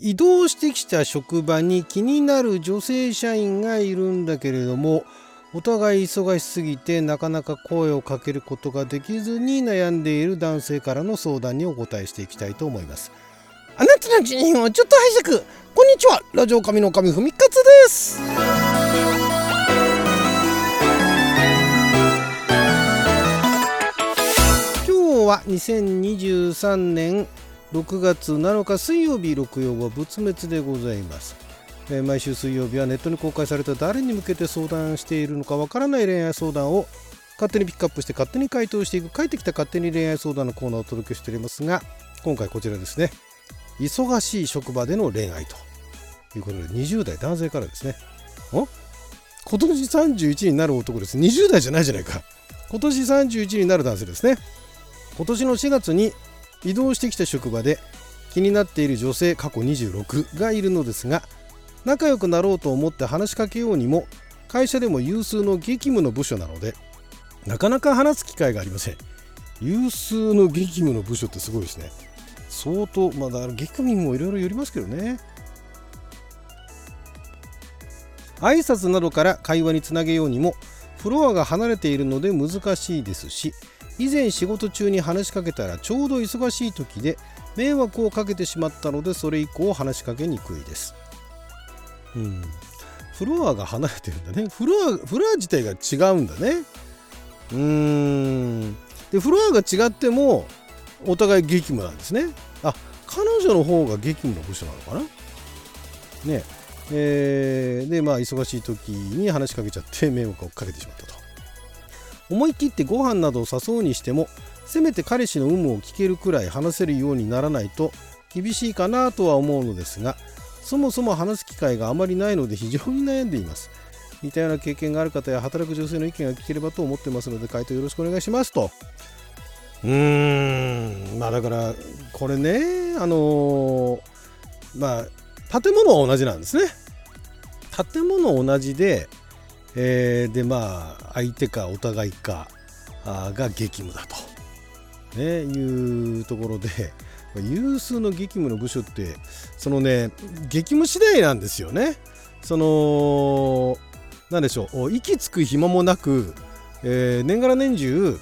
移動してきた職場に気になる女性社員がいるんだけれどもお互い忙しすぎてなかなか声をかけることができずに悩んでいる男性からの相談にお答えしていきたいと思います。あなたの人品をちょっと拝借こんにちは。ラジオ神の神ふみかつです。今日は2023年6月7日水曜日六曜は仏滅でございます、え、毎週水曜日はネットに公開された誰に向けて相談しているのかわからない恋愛相談を勝手にピックアップして勝手に回答していく帰ってきた勝手に恋愛相談のコーナーをお届けしておりますが今回こちらですね忙しい職場での恋愛ということで20代男性からですね。お？今年31になる男です。20代じゃないじゃないか。今年31になる男性ですね。今年の4月に移動してきた職場で気になっている女性過去26がいるのですが仲良くなろうと思って話しかけようにも会社でも有数の激務の部署なのでなかなか話す機会がありません。有数の激務の部署ってすごいですね。相当まあだから激務にもいろいろよりますけどね。挨拶などから会話につなげようにもフロアが離れているので難しいですし以前仕事中に話しかけたらちょうど忙しい時で迷惑をかけてしまったのでそれ以降話しかけにくいです。うん。フロアが離れてるんだね。フロア、フロア自体が違うんだね。うーん。で、フロアが違ってもお互い激務なんですね。あ、彼女の方が激務の部署なのかな？ねえー、で、まあ、忙しい時に話しかけちゃって迷惑をかけてしまったと。思い切ってご飯などを誘うにしてもせめて彼氏の有無を聞けるくらい話せるようにならないと厳しいかなとは思うのですがそもそも話す機会があまりないので非常に悩んでいます。似たような経験がある方や働く女性の意見が聞ければと思ってますので回答よろしくお願いしますと。うーん。まあだからこれねあのー、まあ建物は同じなんですね。建物同じでえー、でまあ相手かお互いかが激務だと、ね、いうところで有数の激務の部署ってそのね激務次第なんですよね。その何でしょう息つく暇もなく、えー、年がら年中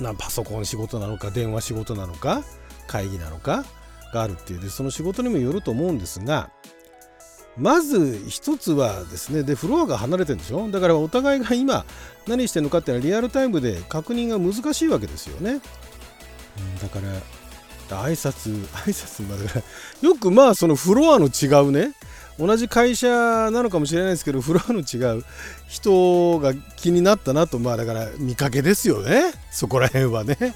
なパソコン仕事なのか電話仕事なのか会議なのかがあるっていうでその仕事にもよると思うんですがまず一つはですねでフロアが離れてるんでしょ？だからお互いが今何してるのかっていうのはリアルタイムで確認が難しいわけですよね、だから挨拶 挨拶までよくまあそのフロアの違うね同じ会社なのかもしれないですけどフロアの違う人が気になったなとまあだから見かけですよね。そこら辺はね。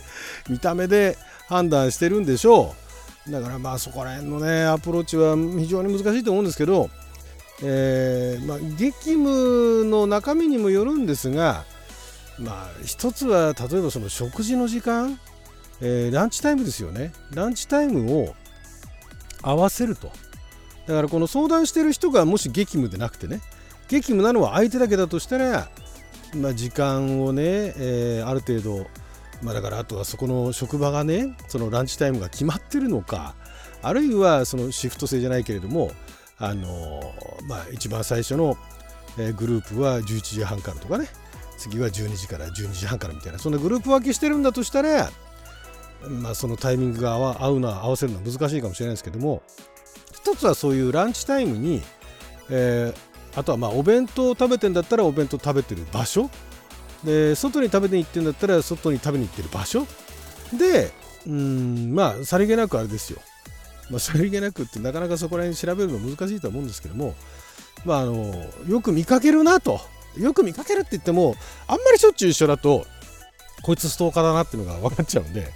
見た目で判断してるんでしょう。だからまあそこら辺のねアプローチは非常に難しいと思うんですけど、えーまあ、激務の中身にもよるんですがまあ一つは例えばその食事の時間、えー、ランチタイムですよね。ランチタイムを合わせると。だからこの相談してる人がもし激務でなくてね激務なのは相手だけだとしたら、まあ、時間をね、えー、ある程度まあ、だからあとはそこの職場がねそのランチタイムが決まってるのかあるいはそのシフト制じゃないけれどもあのまあ一番最初のグループは11時半からとかね次は12時から12時半からみたいなそんなグループ分けしてるんだとしたらまあそのタイミングが合うのは合わせるのは難しいかもしれないですけども一つはそういうランチタイムに、え、あとはまあお弁当を食べてんだったらお弁当食べてる場所で外に食べに行ってんだったら外に食べに行ってる場所？でうんまあさりげなくあれですよ、まあ、さりげなくってなかなかそこら辺調べるの難しいと思うんですけどもまああのよく見かけるなと。よく見かけるって言ってもあんまりしょっちゅう一緒だとこいつストーカーだなっていうのが分かっちゃうんで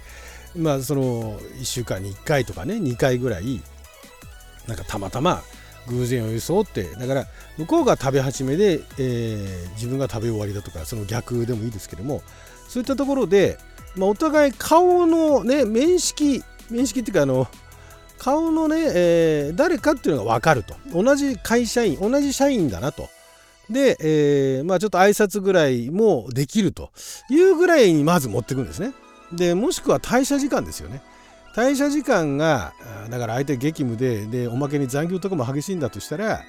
まあその1週間に1回とかね2回ぐらいなんかたまたま偶然を装ってだから向こうが食べ始めで、えー、自分が食べ終わりだとかその逆でもいいですけどもそういったところで、まあ、お互い顔のね面識面識っていうかあの顔のね、えー、誰かっていうのが分かると。同じ会社員同じ社員だなと。で、えー、まあちょっと挨拶ぐらいもできるというぐらいにまず持ってくんですね。でもしくは退社時間ですよね。退社時間がだから相手激務ででおまけに残業とかも激しいんだとしたら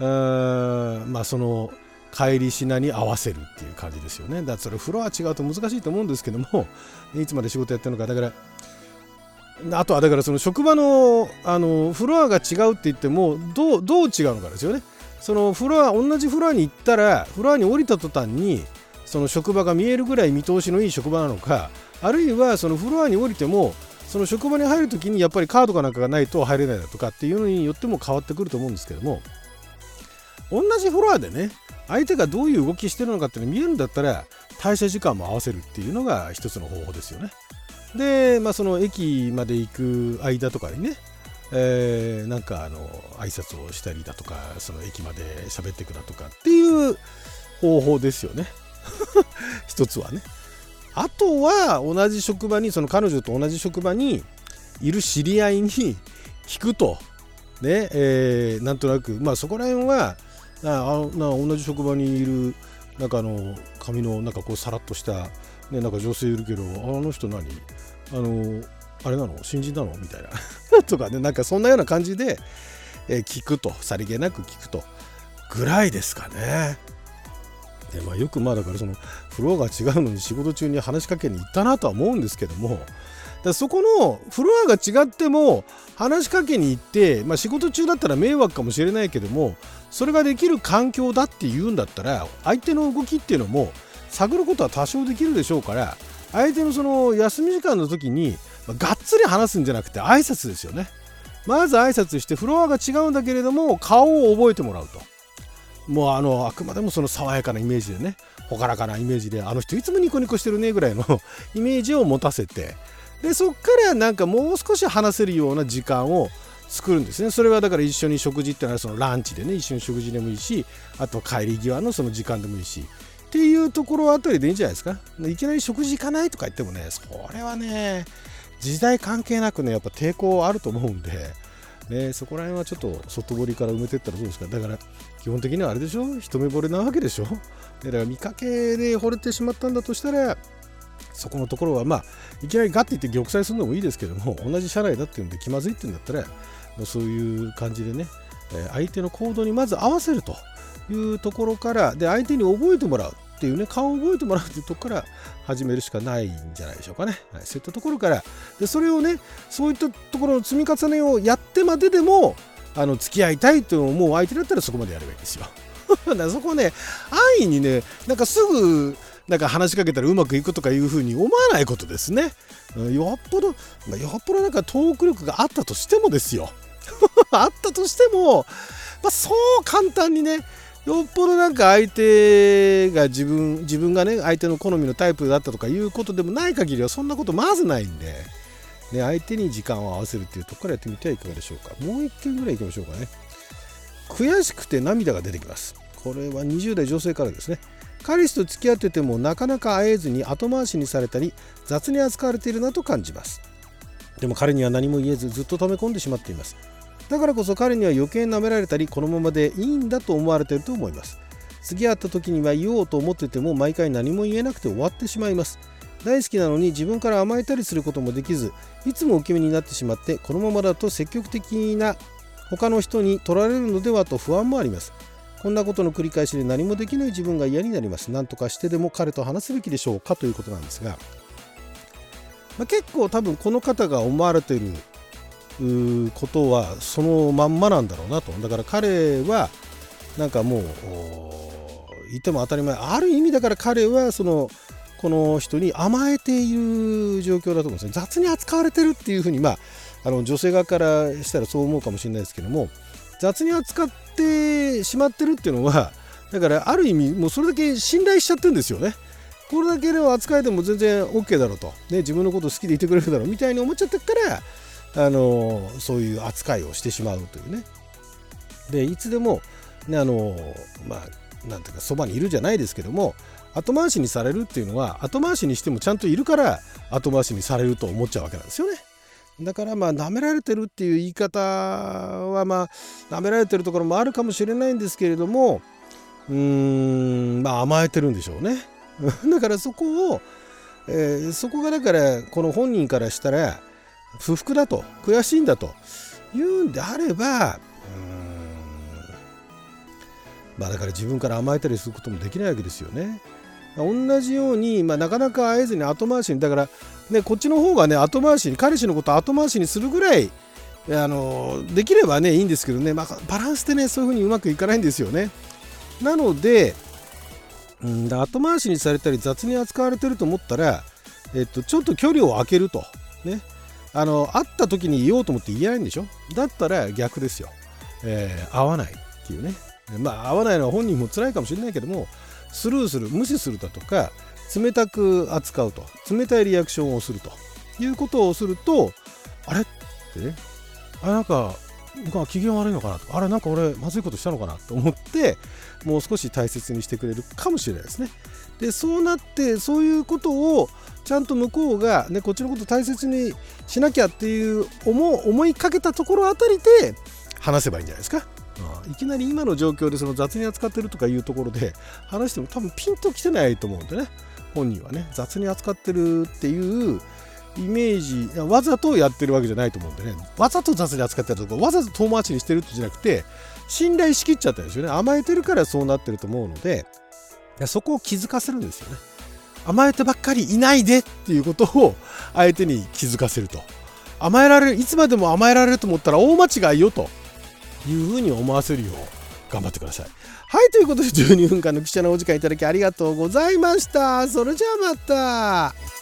まあその帰りしなに合わせるっていう感じですよね。だからそれフロア違うと難しいと思うんですけどもいつまで仕事やってるのか。だからあとはだからその職場のあのフロアが違うって言ってもどうどう違うのかですよね。そのフロア同じフロアに行ったらフロアに降りた途端にその職場が見えるぐらい見通しのいい職場なのかあるいはそのフロアに降りてもその職場に入るときにやっぱりカードかなんかがないと入れないだとかっていうのによっても変わってくると思うんですけども同じフロアでね相手がどういう動きしてるのかっていうの見えるんだったら退社時間も合わせるっていうのが一つの方法ですよね。で、まあ、その駅まで行く間とかにね、えー、なんかあの挨拶をしたりだとかその駅まで喋ってくだとかっていう方法ですよね 一つはねあとは同じ職場にその彼女と同じ職場にいる知り合いに聞くと。ねえー、なんとなく。まあそこら辺はあな同じ職場にいるなんかあの髪のなんかこうさらっとした、ね、なんか女性いるけどあの人何？あのあれなの？新人なの？みたいな。とかねなんかそんなような感じで、えー、聞くと。さりげなく聞くと。ぐらいですかね。でまあ、よくまあだからそのフロアが違うのに仕事中に話しかけに行ったなとは思うんですけどもだそこのフロアが違っても話しかけに行って、まあ、仕事中だったら迷惑かもしれないけどもそれができる環境だって言うんだったら相手の動きっていうのも探ることは多少できるでしょうから相手のその休み時間の時にがっつり話すんじゃなくて挨拶ですよね。まず挨拶してフロアが違うんだけれども顔を覚えてもらうと。もうあのあくまでもその爽やかなイメージでね朗らかなイメージであの人いつもニコニコしてるねぐらいの イメージを持たせてでそっからなんかもう少し話せるような時間を作るんですね。それはだから一緒に食事ってのはそのランチでね一緒に食事でもいいしあと帰り際のその時間でもいいしっていうところあたりでいいんじゃないですか。いきなり食事行かないとか言ってもねそれはね時代関係なくねやっぱ抵抗あると思うんでね、そこら辺はちょっと外堀から埋めてったらどうですか。だから基本的にはあれでしょ？一目惚れなわけでしょ？だから見かけで惚れてしまったんだとしたらそこのところはまあいきなりガッて言って玉砕するのもいいですけども同じ社内だっていうんで気まずいって言うんだったらもうそういう感じでね相手の行動にまず合わせるというところからで相手に覚えてもらうっていうね顔を覚えてもらうっていうところから始めるしかないんじゃないでしょうかね、はい、そういったところから。でそれをねそういったところの積み重ねをやってまででもあの付き合いたいと思う相手だったらそこまでやればいいんですよ だそこね安易にねなんかすぐなんか話しかけたらうまくいくとかいうふうに思わないことですね。よっぽど、まあ、よっぽどなんかトーク力があったとしてもですよ。あったとしても、まあ、そう簡単にね、よっぽどなんか相手が自分、自分がね、相手の好みのタイプだったとかいうことでもない限りは、そんなことまずないんで、ね、相手に時間を合わせるっていうところからやってみてはいかがでしょうか。もう一件ぐらい行きましょうかね。悔しくて涙が出てきます。これは20代女性からですね。彼氏と付き合っててもなかなか会えずに後回しにされたり雑に扱われているなと感じますでも彼には何も言えずずっと溜め込んでしまっていますだからこそ彼には余計舐められたりこのままでいいんだと思われていると思います次会った時には言おうと思ってても毎回何も言えなくて終わってしまいます大好きなのに自分から甘えたりすることもできずいつも受け身になってしまってこのままだと積極的な他の人に取られるのではと不安もありますこんなことの繰り返しで何もできない自分が嫌になります。何とかしてでも彼と話すべきでしょうかということなんですが、まあ、結構多分この方が思われていることはそのまんまなんだろうなと。だから彼はなんかもう言っても当たり前ある意味だから彼はそのこの人に甘えている状況だと思うんですね雑に扱われてるっていうふうにまああの女性側からしたらそう思うかもしれないですけども雑に扱ってしまってるっていうのはだからある意味もうそれだけ信頼しちゃってるんですよね。これだけでは扱えても全然 OK だろうと、ね、自分のこと好きでいてくれるだろうみたいに思っちゃってからあのそういう扱いをしてしまうというね。でいつでも、ね、あのまあなんていうかそばにいるじゃないですけども後回しにされるっていうのは後回しにしてもちゃんといるから後回しにされると思っちゃうわけなんですよね。だからまあ舐められてるっていう言い方はまあ舐められてるところもあるかもしれないんですけれどもうーんまあ甘えてるんでしょうね。だからそこを、えー、そこがだからこの本人からしたら不服だと悔しいんだというんであればまあだから自分から甘えたりすることもできないわけですよね。同じように、まあ、なかなか会えずに後回しにだから、ね、こっちの方がね後回しに彼氏のこと後回しにするぐらいあのできればねいいんですけどね、まあ、バランスってねそういうふうにうまくいかないんですよね。なので、うん、後回しにされたり雑に扱われてると思ったら、えっと、ちょっと距離を空けると。ね。あの、会った時に言おうと思って言えないんでしょ？だったら逆ですよ。えー、会わないっていうね。まあ、会わないのは本人も辛いかもしれないけども、スルーする、無視するだとか、冷たく扱うと、冷たいリアクションをするということをすると、あれってね、あなんか僕は機嫌悪いのかなとかあれなんか俺まずいことしたのかなと思ってもう少し大切にしてくれるかもしれないですね。でそうなってそういうことをちゃんと向こうが、ね、こっちのこと大切にしなきゃっていう思思いかけたところあたりで話せばいいんじゃないですか。いきなり今の状況でその雑に扱ってるとかいうところで話しても多分ピンときてないと思うんでね。本人はね。雑に扱ってるっていうイメージわざとやってるわけじゃないと思うんでね。わざと雑に扱ってるとかわざと遠回しにしてるってじゃなくて信頼しきっちゃったんですよね。甘えてるからそうなってると思うのでそこを気づかせるんですよね。甘えてばっかりいないでっていうことを相手に気づかせると。甘えられるいつまでも甘えられると思ったら大間違いよと。いうふうに思わせるよう頑張ってください。はいということで12分間の記者のお時間いただきありがとうございました。それじゃあまた。